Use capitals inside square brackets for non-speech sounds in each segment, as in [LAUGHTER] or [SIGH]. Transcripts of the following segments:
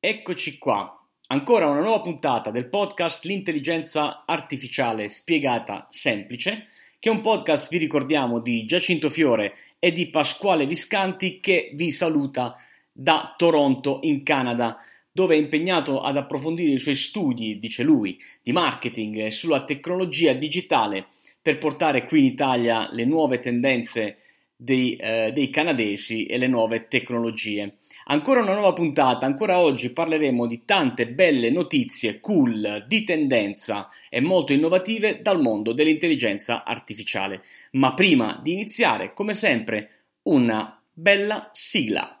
Eccoci qua, ancora una nuova puntata del podcast L'intelligenza artificiale spiegata semplice, che è un podcast, vi ricordiamo, di Giacinto Fiore e di Pasquale Viscanti che vi saluta da Toronto in Canada, dove è impegnato ad approfondire i suoi studi, dice lui, di marketing sulla tecnologia digitale per portare qui in Italia le nuove tendenze dei, eh, dei canadesi e le nuove tecnologie. Ancora una nuova puntata, ancora oggi parleremo di tante belle notizie cool, di tendenza e molto innovative dal mondo dell'intelligenza artificiale. Ma prima di iniziare, come sempre, una bella sigla.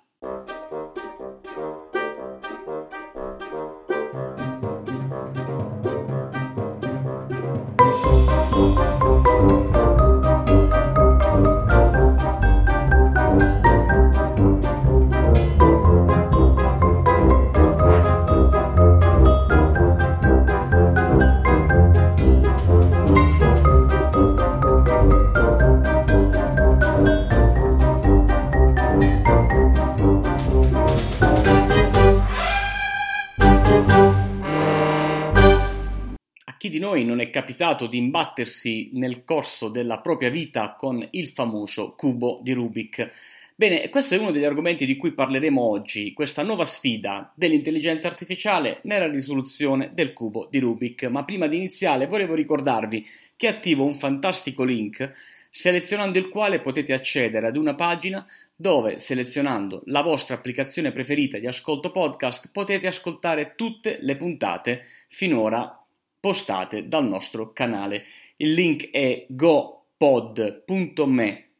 Di noi non è capitato di imbattersi nel corso della propria vita con il famoso cubo di Rubik? Bene, questo è uno degli argomenti di cui parleremo oggi, questa nuova sfida dell'intelligenza artificiale nella risoluzione del cubo di Rubik. Ma prima di iniziare volevo ricordarvi che attivo un fantastico link selezionando il quale potete accedere ad una pagina dove selezionando la vostra applicazione preferita di ascolto podcast potete ascoltare tutte le puntate finora postate dal nostro canale. Il link è gopod.me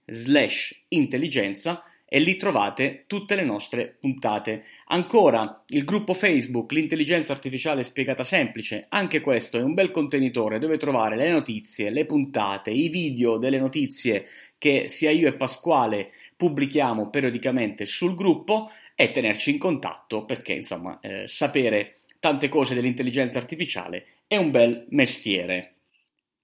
slash intelligenza e lì trovate tutte le nostre puntate. Ancora il gruppo Facebook L'intelligenza artificiale spiegata semplice, anche questo è un bel contenitore dove trovare le notizie, le puntate, i video delle notizie che sia io e Pasquale pubblichiamo periodicamente sul gruppo e tenerci in contatto perché insomma eh, sapere tante cose dell'intelligenza artificiale è un bel mestiere.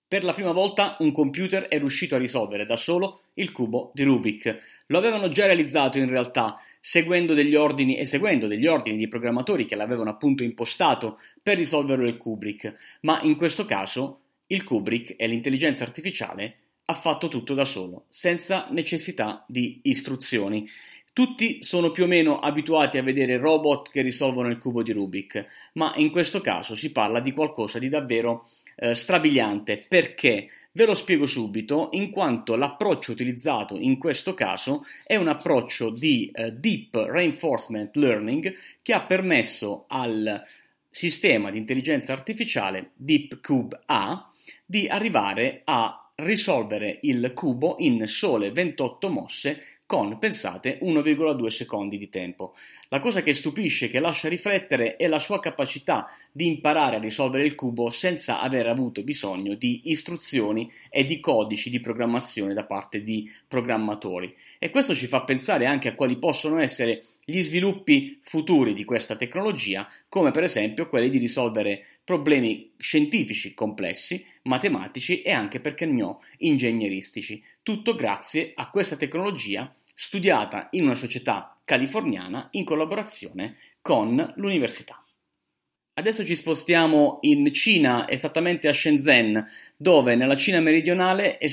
Per la prima volta un computer è riuscito a risolvere da solo il cubo di Rubik. Lo avevano già realizzato in realtà seguendo degli ordini e seguendo degli ordini di programmatori che l'avevano appunto impostato per risolverlo il Kubrick, ma in questo caso il Kubrick e l'intelligenza artificiale ha fatto tutto da solo, senza necessità di istruzioni. Tutti sono più o meno abituati a vedere robot che risolvono il cubo di Rubik, ma in questo caso si parla di qualcosa di davvero eh, strabiliante. Perché? Ve lo spiego subito, in quanto l'approccio utilizzato in questo caso è un approccio di eh, Deep Reinforcement Learning che ha permesso al sistema di intelligenza artificiale DeepCube A di arrivare a risolvere il cubo in sole 28 mosse con, pensate, 1,2 secondi di tempo. La cosa che stupisce e che lascia riflettere è la sua capacità di imparare a risolvere il cubo senza aver avuto bisogno di istruzioni e di codici di programmazione da parte di programmatori. E questo ci fa pensare anche a quali possono essere gli sviluppi futuri di questa tecnologia, come per esempio quelli di risolvere problemi scientifici complessi, matematici e anche, perché no, ingegneristici. Tutto grazie a questa tecnologia studiata in una società californiana in collaborazione con l'università. Adesso ci spostiamo in Cina, esattamente a Shenzhen, dove nella Cina meridionale è,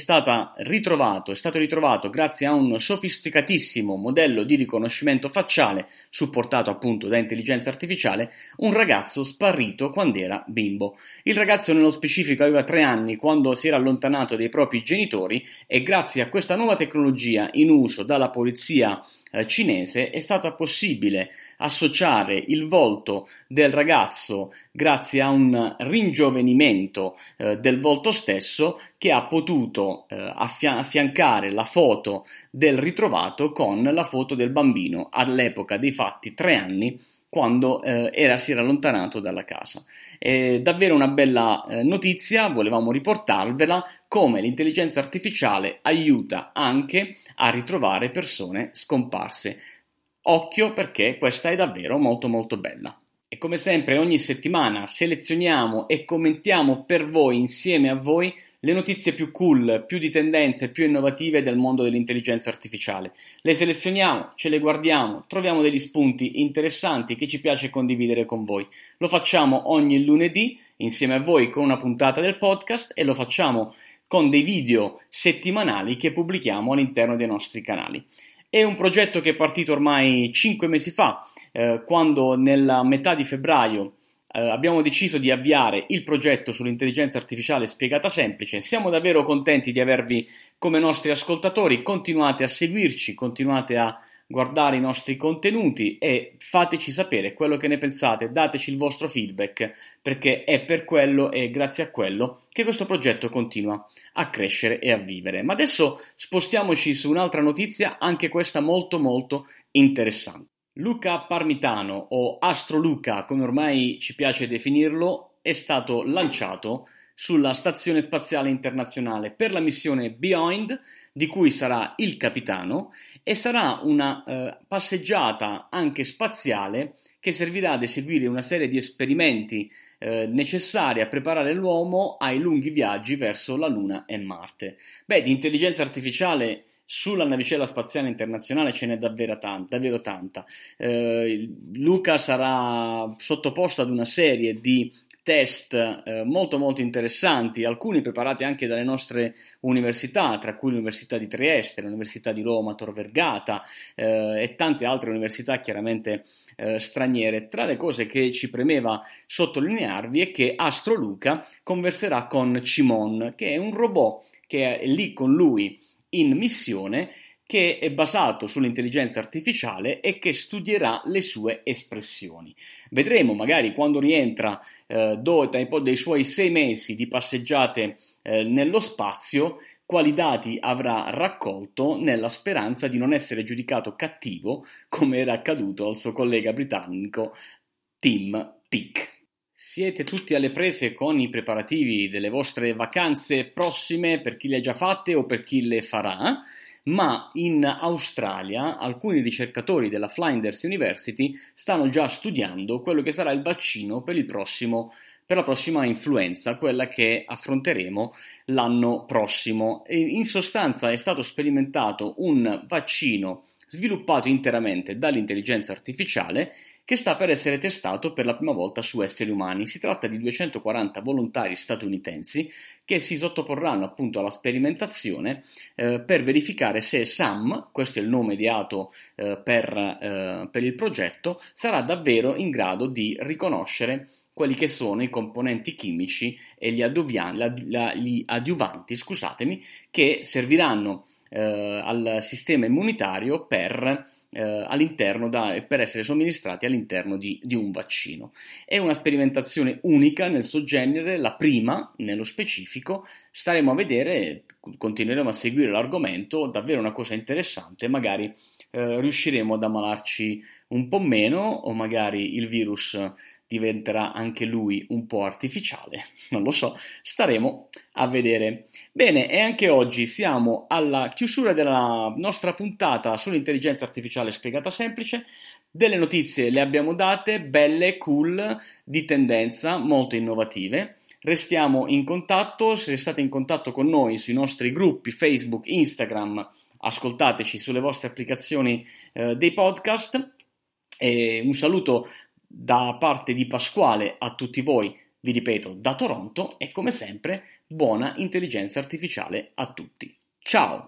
ritrovato, è stato ritrovato, grazie a un sofisticatissimo modello di riconoscimento facciale, supportato appunto da intelligenza artificiale, un ragazzo sparito quando era bimbo. Il ragazzo nello specifico aveva tre anni quando si era allontanato dai propri genitori e grazie a questa nuova tecnologia in uso dalla polizia eh, cinese è stato possibile associare il volto del ragazzo grazie a un ringiovenimento eh, del volto stesso che ha potuto eh, affia- affiancare la foto del ritrovato con la foto del bambino all'epoca dei fatti tre anni quando eh, era, si era allontanato dalla casa. È davvero una bella eh, notizia, volevamo riportarvela come l'intelligenza artificiale aiuta anche a ritrovare persone scomparse. Occhio perché questa è davvero molto molto bella. Come sempre ogni settimana selezioniamo e commentiamo per voi, insieme a voi, le notizie più cool, più di tendenze, più innovative del mondo dell'intelligenza artificiale. Le selezioniamo, ce le guardiamo, troviamo degli spunti interessanti che ci piace condividere con voi. Lo facciamo ogni lunedì insieme a voi con una puntata del podcast e lo facciamo con dei video settimanali che pubblichiamo all'interno dei nostri canali. È un progetto che è partito ormai 5 mesi fa, eh, quando nella metà di febbraio eh, abbiamo deciso di avviare il progetto sull'intelligenza artificiale spiegata semplice. Siamo davvero contenti di avervi come nostri ascoltatori. Continuate a seguirci, continuate a guardare i nostri contenuti e fateci sapere quello che ne pensate, dateci il vostro feedback, perché è per quello e grazie a quello che questo progetto continua a crescere e a vivere. Ma adesso spostiamoci su un'altra notizia, anche questa molto molto interessante. Luca Parmitano o Astro Luca, come ormai ci piace definirlo, è stato lanciato sulla Stazione Spaziale Internazionale per la missione Behind, di cui sarà il capitano, e sarà una eh, passeggiata anche spaziale che servirà ad eseguire una serie di esperimenti eh, necessari a preparare l'uomo ai lunghi viaggi verso la Luna e Marte. Beh, di intelligenza artificiale sulla navicella spaziale internazionale ce n'è davvero tanta. Davvero tanta. Eh, Luca sarà sottoposto ad una serie di test eh, molto molto interessanti, alcuni preparati anche dalle nostre università, tra cui l'Università di Trieste, l'Università di Roma, Tor Vergata eh, e tante altre università chiaramente eh, straniere. Tra le cose che ci premeva sottolinearvi è che Astro Luca converserà con Cimon, che è un robot che è lì con lui in missione che è basato sull'intelligenza artificiale e che studierà le sue espressioni. Vedremo magari quando rientra eh, dopo dei suoi sei mesi di passeggiate eh, nello spazio quali dati avrà raccolto nella speranza di non essere giudicato cattivo come era accaduto al suo collega britannico Tim Peake. Siete tutti alle prese con i preparativi delle vostre vacanze prossime per chi le ha già fatte o per chi le farà? Ma in Australia alcuni ricercatori della Flinders University stanno già studiando quello che sarà il vaccino per, il prossimo, per la prossima influenza, quella che affronteremo l'anno prossimo. E in sostanza è stato sperimentato un vaccino sviluppato interamente dall'intelligenza artificiale che sta per essere testato per la prima volta su esseri umani. Si tratta di 240 volontari statunitensi che si sottoporranno appunto alla sperimentazione eh, per verificare se SAM, questo è il nome ideato eh, per, eh, per il progetto, sarà davvero in grado di riconoscere quelli che sono i componenti chimici e gli, aduvian, la, la, gli adiuvanti scusatemi, che serviranno eh, al sistema immunitario per all'interno da, per essere somministrati all'interno di, di, un vaccino. È una sperimentazione unica nel suo genere, la prima nello specifico. Staremo a vedere, continueremo a seguire l'argomento, davvero una cosa interessante, magari eh, riusciremo ad ammalarci un po' meno o magari il virus diventerà anche lui un po' artificiale, [LAUGHS] non lo so, staremo a vedere. Bene, e anche oggi siamo alla chiusura della nostra puntata sull'intelligenza artificiale spiegata semplice. Delle notizie le abbiamo date, belle, cool, di tendenza, molto innovative. Restiamo in contatto, se state in contatto con noi sui nostri gruppi Facebook, Instagram, ascoltateci sulle vostre applicazioni eh, dei podcast. E un saluto da parte di Pasquale a tutti voi, vi ripeto, da Toronto e come sempre buona intelligenza artificiale a tutti. Ciao!